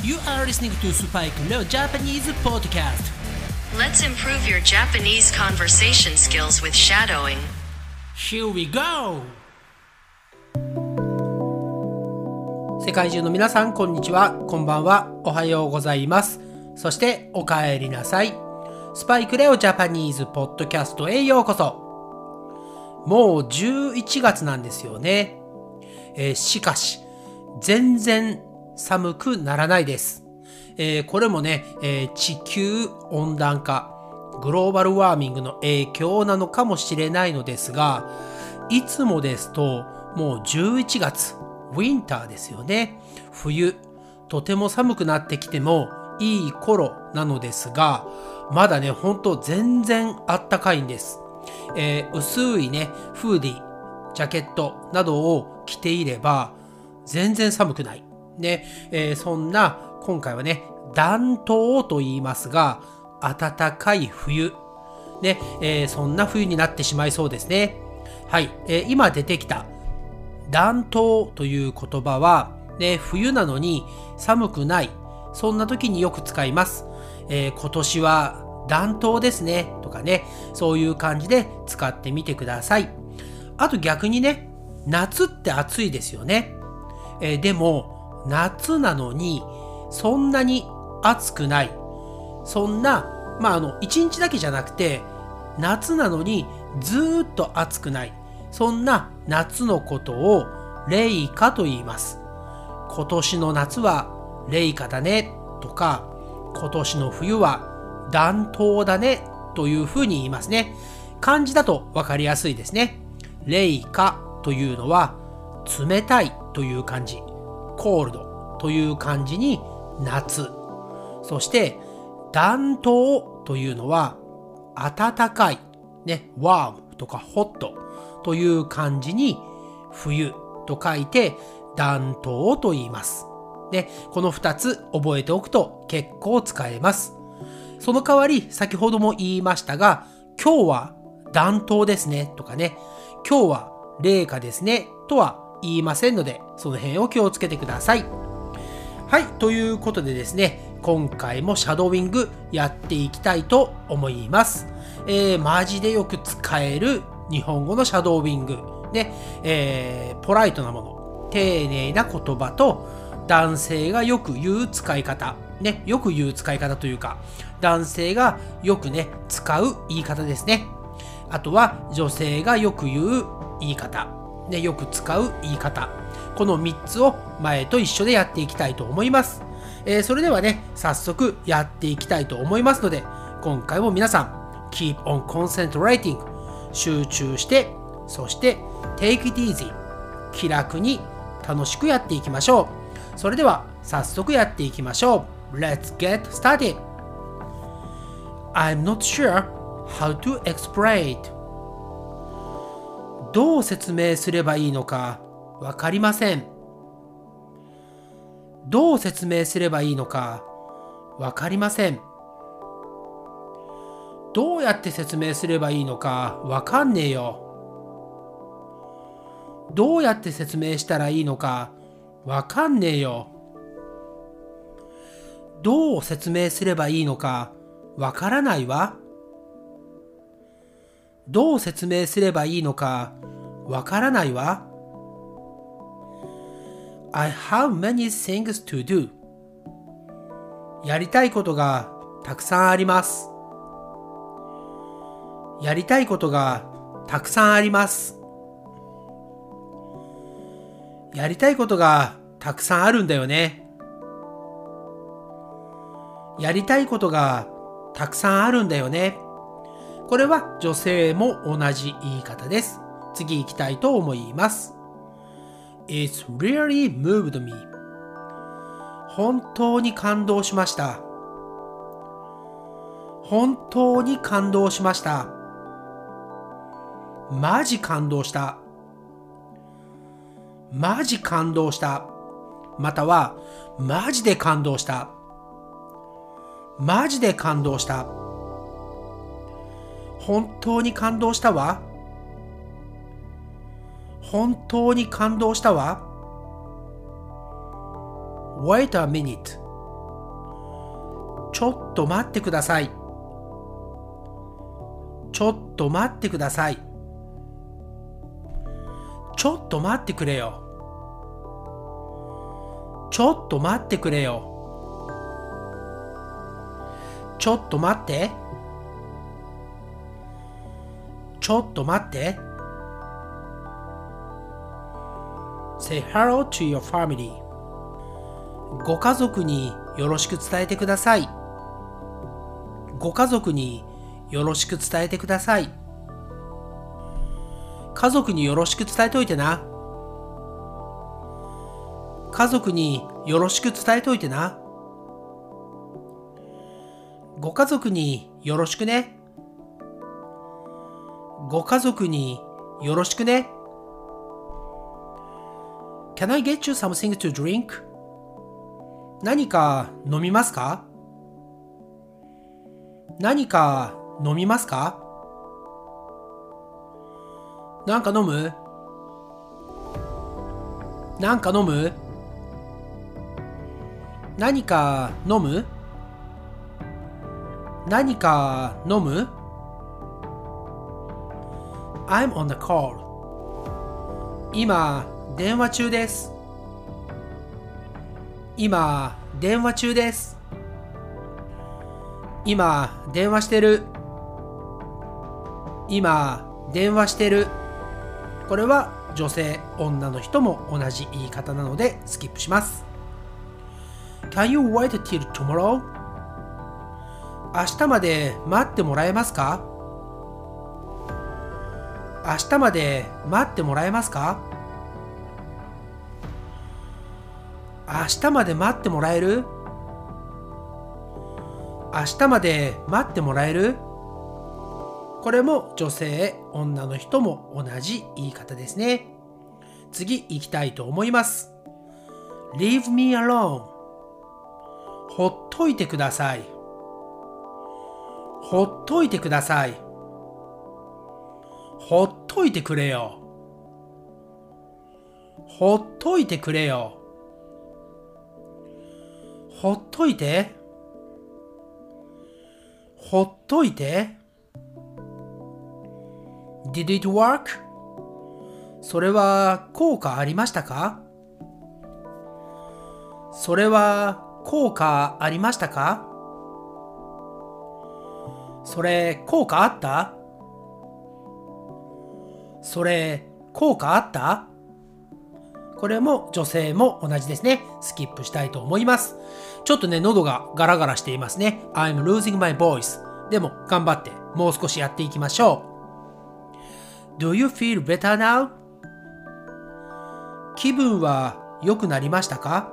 You are listening to Spike Leo Japanese Podcast. Let's improve your Japanese conversation skills with shadowing. Here we go! 世界中の皆さん、こんにちは。こんばんは。おはようございます。そして、お帰りなさい。スパイクレオジャパニーズポッドキャストへようこそ。もう11月なんですよね。えーしかし、全然寒くならないです。えーこれもね、えー地球温暖化、グローバルワーミングの影響なのかもしれないのですが、いつもですと、もう11月、ウィンターですよね。冬、とても寒くなってきてもいい頃なのですが、まだね、ほんと全然あったかいんです。えー薄いね、フーディ、ジャケットなどを着ていれば、全然寒くない。ね、えーそんな、今回はね、暖冬と言いますが、暖かい冬。ね、えーそんな冬になってしまいそうですね。はい、えー今出てきた暖冬という言葉は、ね、冬なのに寒くない。そんな時によく使います。えー今年は暖冬ですね。とかね、そういう感じで使ってみてください。あと逆にね、夏って暑いですよね。えでも、夏なのに、そんなに暑くない。そんな、まあ、あの、一日だけじゃなくて、夏なのにずーっと暑くない。そんな夏のことを、冷夏と言います。今年の夏は冷夏だね、とか、今年の冬は暖冬だね、というふうに言いますね。漢字だとわかりやすいですね。冷夏というのは、冷たいという漢字、コールドという漢字に夏。そして、暖冬というのは、暖かい、ね、ワームとかホットという漢字に、冬と書いて、暖冬と言います。ね、この二つ覚えておくと結構使えます。その代わり、先ほども言いましたが、今日は暖冬ですねとかね、今日は冷夏ですねとは言いませんので、その辺を気をつけてください。はい、ということでですね、今回もシャドーウィングやっていきたいと思います。えー、マジでよく使える日本語のシャドーウィング。ね、えー、ポライトなもの、丁寧な言葉と、男性がよく言う使い方。ね、よく言う使い方というか、男性がよくね、使う言い方ですね。あとは女性がよく言う言い方。ね、よく使う言い方。この3つを前と一緒でやっていきたいと思います。えーそれではね、早速やっていきたいと思いますので、今回も皆さん、keep on concentrating 集中して、そして take it easy 気楽に楽しくやっていきましょう。それでは早速やっていきましょう。Let's get started! I'm not sure how to explain it. どう説明すればいいのかわかりません。どう説明すればいいのかわかりません。どうやって説明すればいいのかわかんねえよ。どうやって説明したらいいのかわかんねえよ。どう説明すればいいのかわからないわ。どう説明すればいいのかわからないわ。I have many things to do. やりたいことがたくさんあります。やりたいことがたくさんあります。やりたいことがたくさんあるんだよね。やりたいことがたくさんあるんだよね。これは女性も同じ言い方です。次行きたいと思います。It's really moved me. 本当に感動しました。本当に感動しました。マジ感動した。マジ感動した。または、マジで感動した。マジで感動した。本当に感動したわ？本当に感動したわ？Wait a minute. ちょっと待ってください。ちょっと待ってください。ちょっと待ってくれよ。ちょっと待ってくれよ。ちょっと待って。ちょっと待って。Say hello to your family. ご家族によろしく伝えてください。ご家族によろしく伝えてください。家族によろしく伝えといてな。家族によろしく伝えといてな。ご家族によろしくね。ご家族によろしくね。Can I get you something to drink? 何か飲みますか？何か飲みますか？なんか飲む？なんか飲む？何か飲む？何か飲む？?I'm on the call. 今電話中です。今電話中です。今電話してる。今電話してる。これは女性女の人も同じ言い方なのでスキップします。Can you wait till tomorrow? 明日まで待ってもらえますか？明日まで待ってもらえますか？明日まで待ってもらえる？明日まで待ってもらえる？これも女性、女の人も同じ言い方ですね。次行きたいと思います。Leave me alone ほっといてください。ほっといてください。ほっといてくれよ。ほっといてくれよ。ほっといて。ほっといて。Did it work? それは効果ありましたか？それは効果ありましたか？それ効果あった？それ効果あった？これも女性も同じですね。スキップしたいと思います。ちょっとね、喉がガラガラしていますね。I'm losing my voice. でも頑張ってもう少しやっていきましょう。Do you feel better now? 気分は良くなりましたか？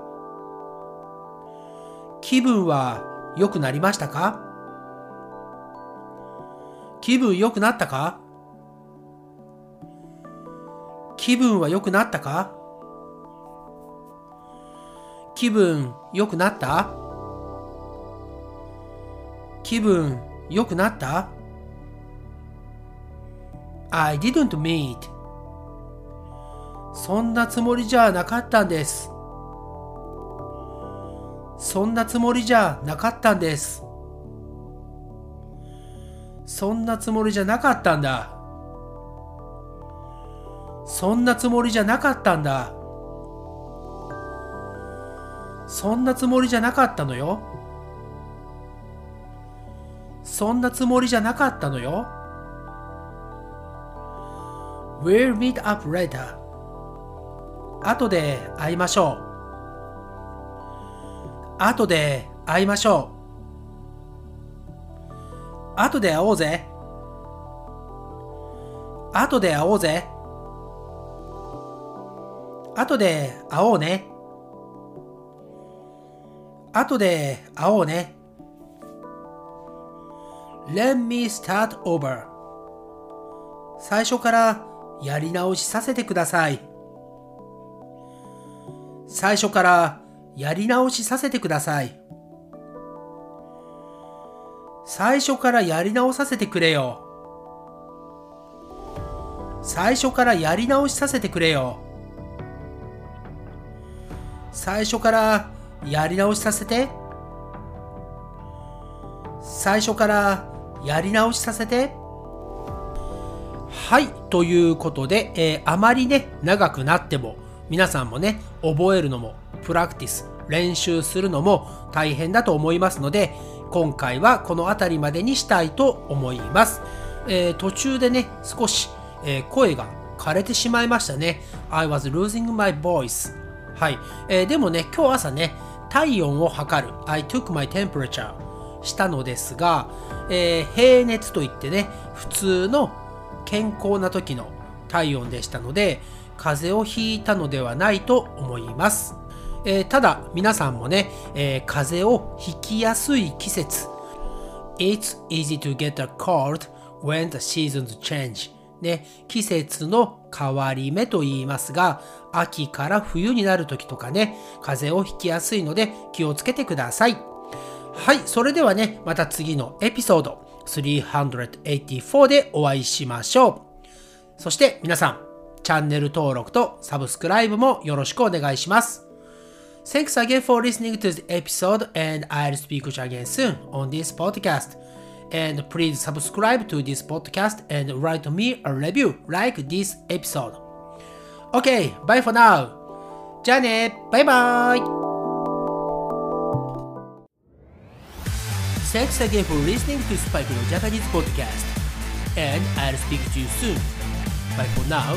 気分は良くなりましたか？気分良くなったか？気分は良くなったか？気分良くなった？気分良くなった ?I didn't meet そんなつもりじゃなかったんです。そんなつもりじゃなかったんです。そんなつもりじゃなかったんだ。そんなつもりじゃなかったんだ。そんなつもりじゃなかったのよ。そんなつもりじゃなかったのよ。We'll meet up later. 後で会いましょう。後で会いましょう。後で会おうぜ。後で会おうぜ。後で会おうね。後で会おうね。Let me start over. 最初からやり直しさせてください。最初からやり直しさせてください。最初からやり直させてくれよ。最初からやり直しさせてくれよ。最初からやり直しさせて。最初からやり直しさせて。はい、ということで、えー、あまりね、長くなっても、皆さんもね、覚えるのも、プラクティス、練習するのも大変だと思いますので、今回はこの辺りまでにしたいと思います。えー、途中でね、少し、えー、声が枯れてしまいましたね。I was losing my voice. はい。えー、でもね、今日朝ね、体温を測る I took my temperature したのですが、えー、平熱といってね、普通の健康な時の体温でしたので、風邪をひいたのではないと思います。えー、ただ、皆さんもね、えー、風邪をひきやすい季節。It's easy to get a cold when the seasons change. ね、季節の変わり目と言いますが、秋から冬になる時とかね、風邪をひきやすいので気をつけてください。はい、それではね、また次のエピソード384でお会いしましょう。そして皆さん、チャンネル登録とサブスクライブもよろしくお願いします。Thanks again for listening to this episode and I'll speak with you again soon on this podcast. And please subscribe to this podcast and write me a review like this episode. Okay, bye for now. じゃあね、バイバイ Thanks again for listening to Spike no Japanese podcast. And I'll speak to you soon. But for now,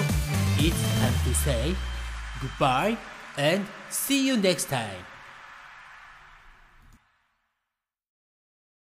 it's time to say goodbye and see you next time.